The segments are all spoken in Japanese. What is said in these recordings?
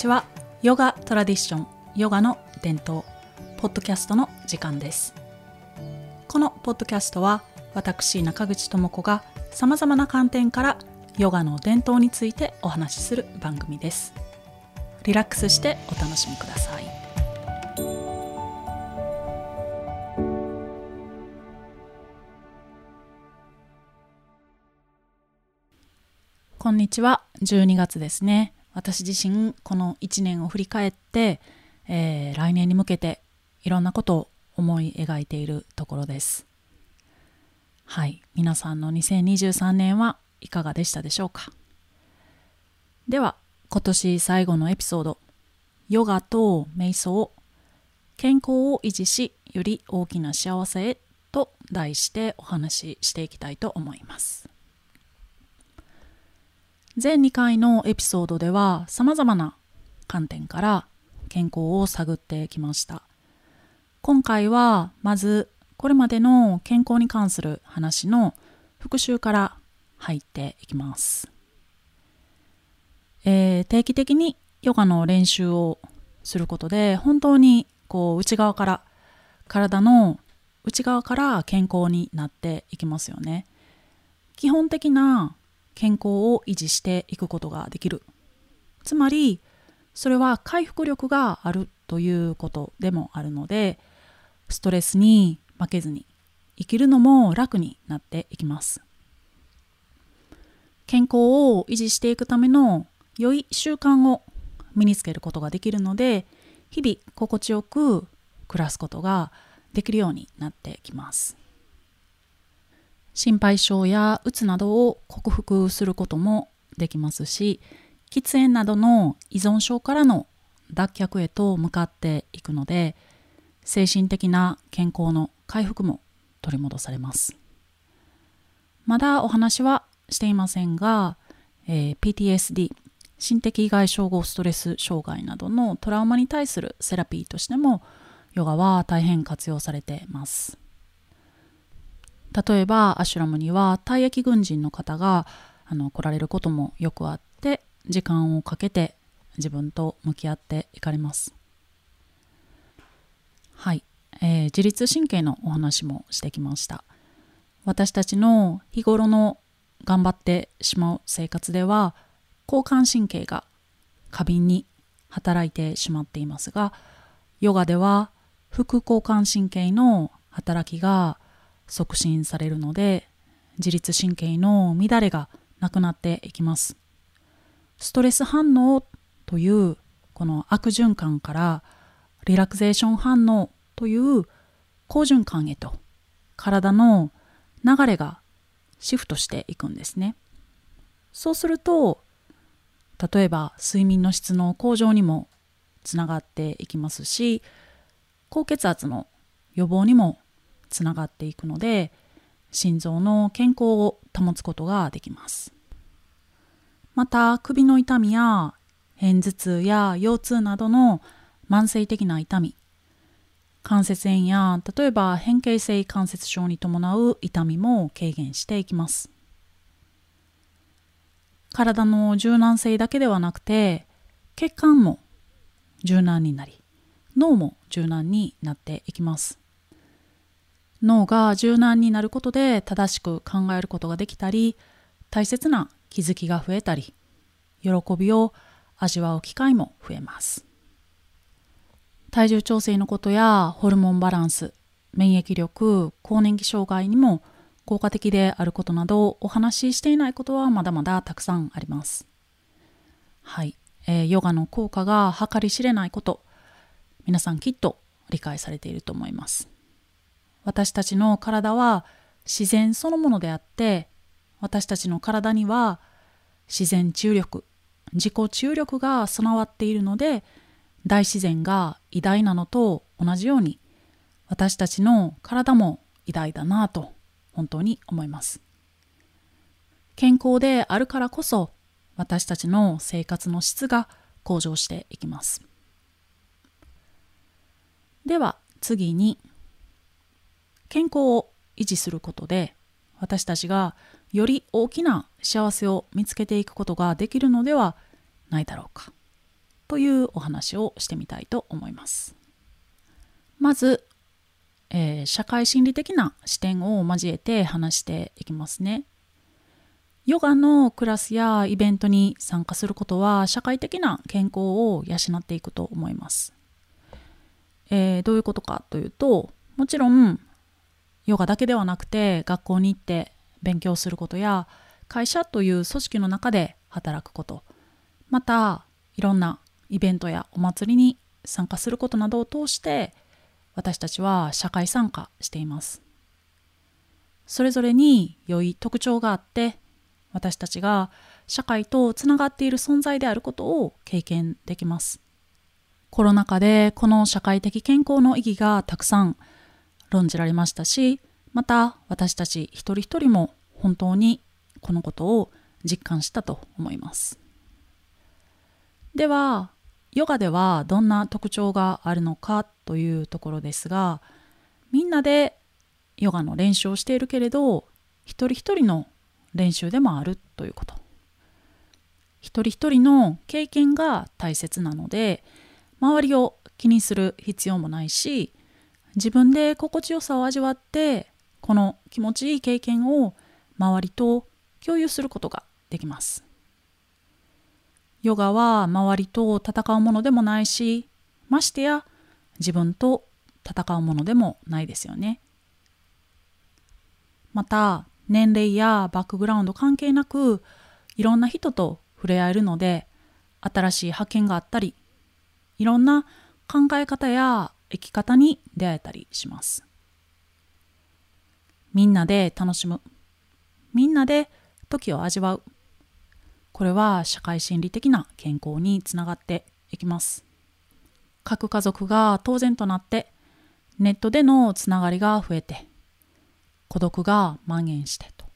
こんにちは。ヨガトラディションヨガの伝統ポッドキャストの時間です。このポッドキャストは私中口智子がさまざまな観点からヨガの伝統についてお話しする番組です。リラックスしてお楽しみください。こんにちは。12月ですね。私自身この1年を振り返って、えー、来年に向けていろんなことを思い描いているところです。はい。皆さんの2023年はいかがでしたでしょうか？では今年最後のエピソードヨガと瞑想健康を維持しより大きな幸せへと題してお話ししていきたいと思います。全2回のエピソードでは様々な観点から健康を探ってきました。今回はまずこれまでの健康に関する話の復習から入っていきます、えー、定期的にヨガの練習をすることで本当にこう内側から体の内側から健康になっていきますよね。基本的な健康を維持していくことができる。つまりそれは回復力があるということでもあるのでストレスに負けずに生きるのも楽になっていきます。健康を維持していくための良い習慣を身につけることができるので日々心地よく暮らすことができるようになってきます。心配性やうつなどを克服することもできますし喫煙などの依存症からの脱却へと向かっていくので精神的な健康の回復も取り戻されます。まだお話はしていませんが、えー、PTSD 心的外傷後ストレス障害などのトラウマに対するセラピーとしてもヨガは大変活用されています。例えばアシュラムには退役軍人の方があの来られることもよくあって時間をかけて自分と向き合っていかれます。はい、えー、自律神経のお話もしてきました。私たちの日頃の頑張ってしまう生活では交感神経が過敏に働いてしまっていますがヨガでは副交感神経の働きが促進されるので自律神経の乱れがなくなっていきます。ストレス反応というこの悪循環からリラクゼーション反応という好循環へと体の流れがシフトしていくんですね。そうすると例えば睡眠の質の向上にもつながっていきますし高血圧の予防にもつながっていくので心臓の健康を保つことができます。また首の痛みや片頭痛や腰痛などの慢性的な痛み関節炎や例えば変形性関節症に伴う痛みも軽減していきます。体の柔軟性だけではなくて血管も柔軟になり脳も柔軟になっていきます。脳が柔軟になることで正しく考えることができたり大切な気づきが増えたり喜びを味わう機会も増えます。体重調整のことやホルモンバランス免疫力更年期障害にも効果的であることなどお話ししていないことはまだまだたくさんあります。はい、えー、ヨガの効果が計り知れないこと皆さんきっと理解されていると思います。私たちの体は自然そのものであって私たちの体には自然治癒力自己治癒力が備わっているので大自然が偉大なのと同じように私たちの体も偉大だなと本当に思います。健康であるからこそ私たちの生活の質が向上していきます。では次に健康を維持することで私たちがより大きな幸せを見つけていくことができるのではないだろうかというお話をしてみたいと思います。まず、えー、社会心理的な視点を交えて話していきますね。ヨガのクラスやイベントに参加することは社会的な健康を養っていくと思います。えー、どういうことかというともちろんヨガだけではなくて学校に行って勉強することや会社という組織の中で働くことまたいろんなイベントやお祭りに参加することなどを通して私たちは社会参加しています。それぞれに良い特徴があって私たちが社会とつながっている存在であることを経験できます。コロナ禍でこの社会的健康の意義がたくさん論じられましたしまた私たち一人一人も本当にこのことを実感したと思います。ではヨガではどんな特徴があるのかというところですがみんなでヨガの練習をしているけれど一人一人の練習でもあるということ。一人一人の経験が大切なので周りを気にする必要もないし自分で心地よさを味わってこの気持ちいい経験を周りと共有することができます。ヨガは周りと戦うものでもないしましてや自分と戦うものでもないですよね。また年齢やバックグラウンド関係なくいろんな人と触れ合えるので新しい発見があったりいろんな考え方やき方に出会えたりします。みんなで楽しむ。みんなで時を味わう。これは社会心理的な健康につながっていきます。各家族が当然となってネットでのつながりが増えて孤独が蔓延してと。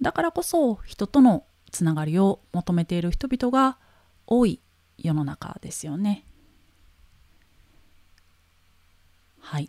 だからこそ人とのつながりを求めている人々が多い世の中ですよね。はい、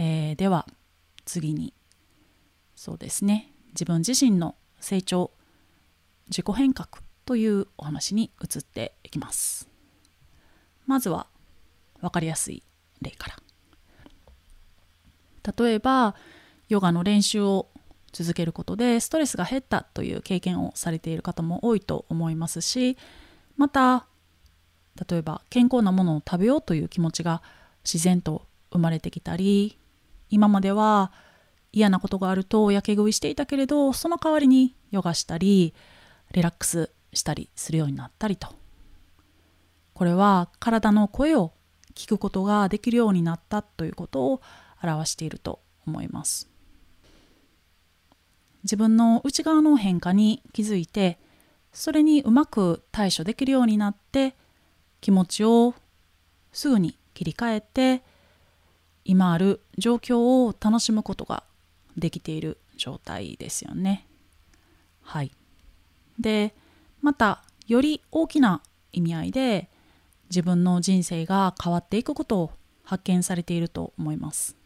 えー、では次に。そうですね。自分自身の成長自己変革というお話に移っていきます。まずは分かりやすい例から。例えばヨガの練習を続けることでストレスが減ったという経験をされている方も多いと思いますしまた例えば健康なものを食べようという気持ちが自然と生まれてきたり今までは嫌なことがあるとやけ食いしていたけれどその代わりにヨガしたりリラックスしたりするようになったりと。これは体の声を聞くことができるようになったということを表していると思います。自分の内側の変化に気づいてそれにうまく対処できるようになって気持ちをすぐに切り替えて今ある状況を楽しむことができている状態ですよね。はい。でまたより大きな意味合いで自分の人生が変わっていくことを発見されていると思います。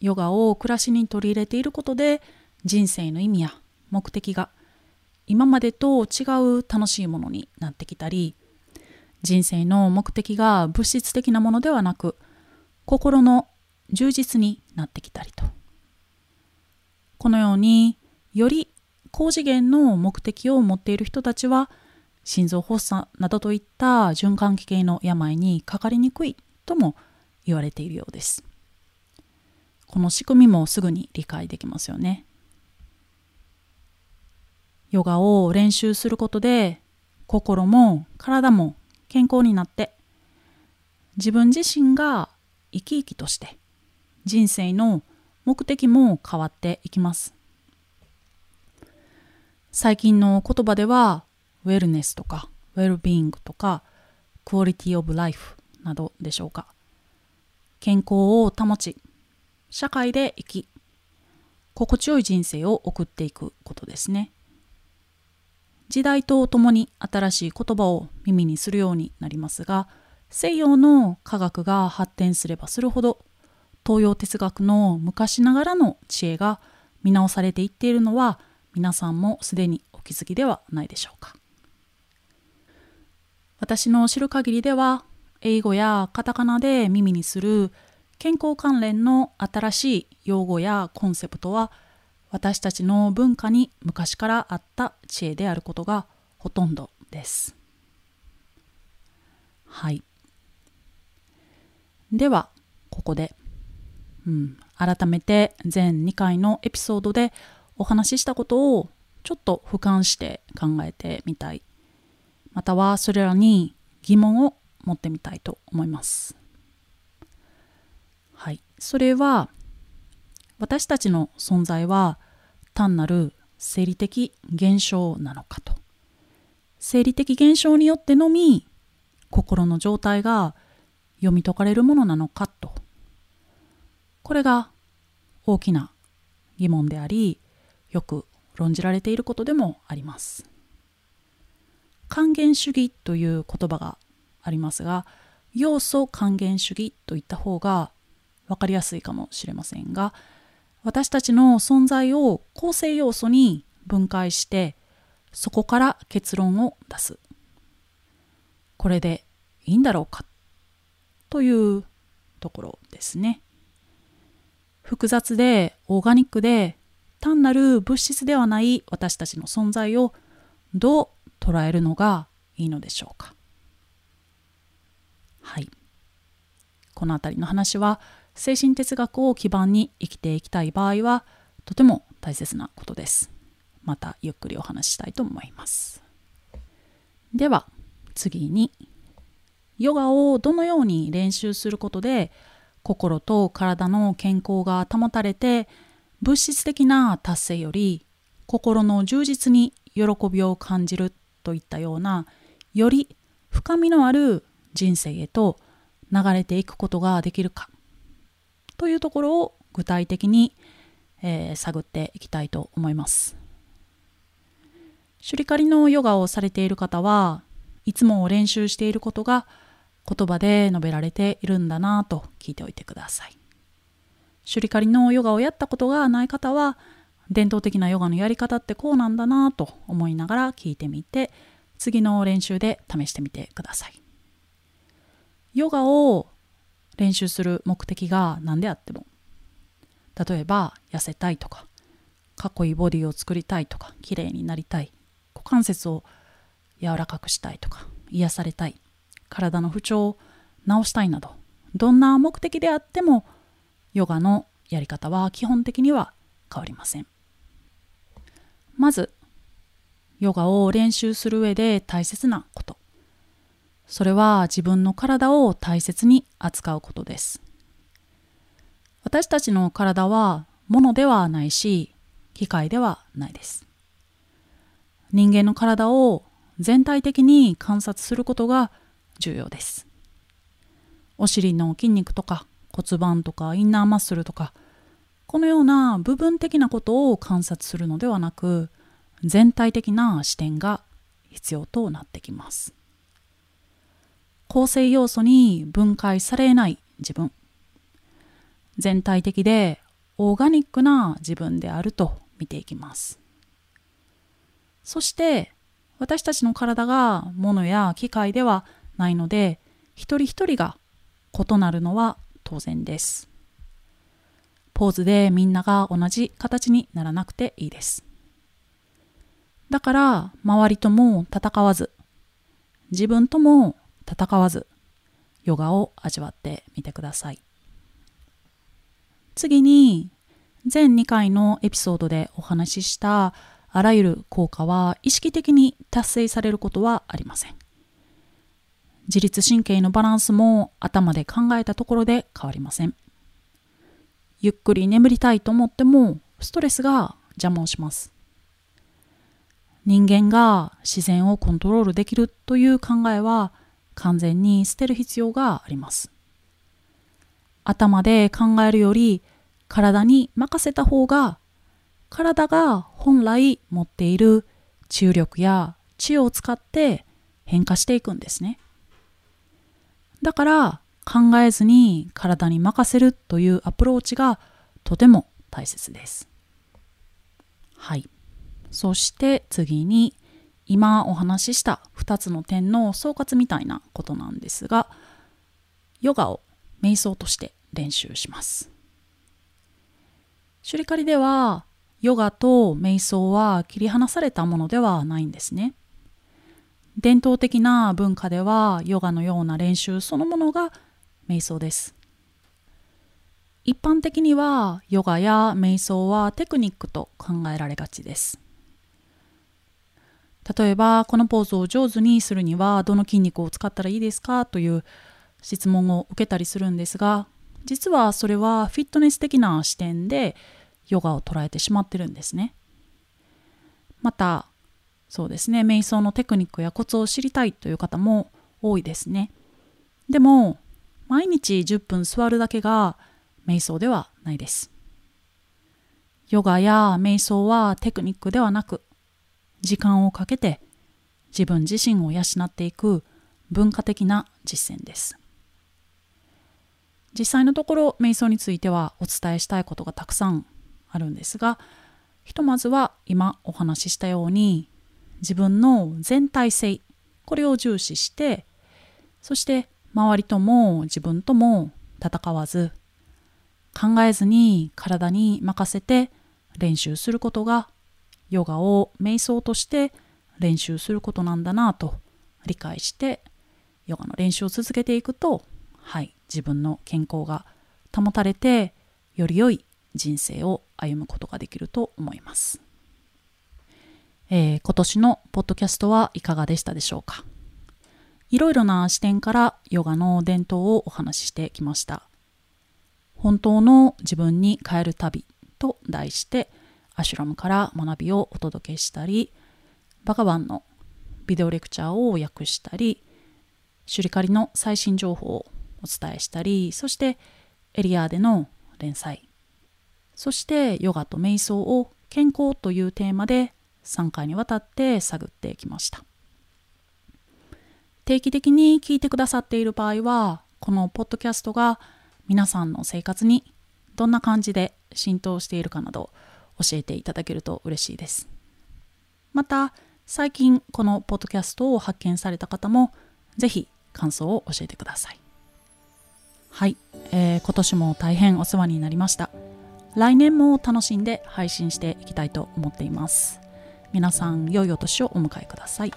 ヨガを暮らしに取り入れていることで人生の意味や目的が今までと違う楽しいものになってきたり人生の目的が物質的なものではなく心の充実になってきたりと。このようにより高次元の目的を持っている人たちは心臓発作などといった循環器系の病にかかりにくいとも言われているようです。この仕組みもすぐに理解できますよね。ヨガを練習することで心も体も健康になって自分自身が生き生きとして人生の目的も変わっていきます。最近の言葉ではウェルネスとかウェルビーイングとかクオリティオブライフなどでしょうか。健康を保ち社会で生き心地よい人生を送っていくことですね。時代とともに新しい言葉を耳にするようになりますが西洋の科学が発展すればするほど東洋哲学の昔ながらの知恵が見直されていっているのは皆さんもすでにお気づきではないでしょうか。私の知る限りでは英語やカタカナで耳にする健康関連の新しい用語やコンセプトは私たちの文化に昔からあった知恵であることがほとんどです。はい。ではここで、うん、改めて全2回のエピソードでお話ししたことをちょっと俯瞰して考えてみたいまたはそれらに疑問を持ってみたいと思いますはいそれは私たちの存在は単なる生理的現象なのかと生理的現象によってのみ心の状態が読み解かれるものなのかとこれが大きな疑問でありよく論じられていることでもあります。還元主義という言葉がありますが要素還元主義といった方が分かりやすいかもしれませんが私たちの存在を構成要素に分解してそこから結論を出す。これでいいんだろうかというところですね。複雑でオーガニックで単なる物質ではない私たちの存在をどう捉えるのがいいのでしょうか。はい。この辺りの話は精神哲学を基盤に生きていきたい場合はとても大切なことです。またゆっくりお話ししたいと思います。では次にヨガをどのように練習することで心と体の健康が保たれて物質的な達成より心の充実に喜びを感じるといったようなより深みのある人生へと流れていくことができるか。というところを具体的に、えー、探っていきたいと思います。シュリカリのヨガをされている方はいつも練習していることが言葉で述べられているんだなと聞いておいてください。シュリカリのヨガをやったことがない方は伝統的なヨガのやり方ってこうなんだなと思いながら聞いてみて次の練習で試してみてください。ヨガを練習する目的が何であっても。例えば痩せたいとかかっこいいボディを作りたいとか綺麗になりたい股関節を柔らかくしたいとか癒されたい体の不調を治したいなどどんな目的であってもヨガのやり方は基本的には変わりません。まずヨガを練習する上で大切なこと。それは自分の体を大切に扱うことです私たちの体は物ではないし機械ではないです人間の体を全体的に観察することが重要です。お尻の筋肉とか骨盤とかインナーマッスルとかこのような部分的なことを観察するのではなく全体的な視点が必要となってきます。構成要素に分解されない自分。全体的でオーガニックな自分であると見ていきます。そして私たちの体が物や機械ではないので一人一人が異なるのは当然です。ポーズでみんなが同じ形にならなくていいです。だから周りとも戦わず自分とも戦わずヨガを味わってみてください次に全2回のエピソードでお話ししたあらゆる効果は意識的に達成されることはありません自律神経のバランスも頭で考えたところで変わりません。ゆっくり眠りたいと思ってもストレスが邪魔をします。人間が自然をコントロールできるという考えは完全に捨てる必要があります。頭で考えるより体に任せた方が体が本来持っている注力や知を使って変化していくんですね。だから考えずに体に任せるというアプローチがとても大切です。はい。そして次に今お話しした2つの点の総括みたいなことなんですがヨガを瞑想として練習します。シュリカリではヨガと瞑想は切り離されたものではないんですね。伝統的な文化ではヨガのような練習そのものが瞑想です。一般的にはヨガや瞑想はテクニックと考えられがちです。例えばこのポーズを上手にするにはどの筋肉を使ったらいいですかという質問を受けたりするんですが実はそれはフィットネス的な視点でヨガを捉えてしまってるんですね。またそうですね瞑想のテクニックやコツを知りたいという方も多いですね。でも毎日10分座るだけが瞑想ではないです。ヨガや瞑想はテクニックではなく時間をかけて自分自身を養っていく文化的な実践です。実際のところ瞑想についてはお伝えしたいことがたくさんあるんですがひとまずは今お話ししたように自分の全体性これを重視してそして周りとも自分とも戦わず考えずに体に任せて練習することがヨガを瞑想として練習することなんだなと理解してヨガの練習を続けていくとはい自分の健康が保たれてより良い人生を歩むことができると思います、えー、今年のポッドキャストはいかがでしたでしょうか？いろいろな視点からヨガの伝統をお話ししてきました。本当の自分に変える旅と題してアシュラムから学びをお届けしたりバガバンのビデオレクチャーを訳したりシュリカリの最新情報をお伝えしたりそしてエリアでの連載。そしてヨガと瞑想を健康というテーマで3回にわたって探ってきました。定期的に聞いてくださっている場合はこのポッドキャストが皆さんの生活にどんな感じで浸透しているかなど教えていただけると嬉しいです。また最近このポッドキャストを発見された方もぜひ感想を教えてください。はい、えー、今年も大変お世話になりました。来年も楽しんで配信していきたいと思っています。皆さん良いお年をお迎えください。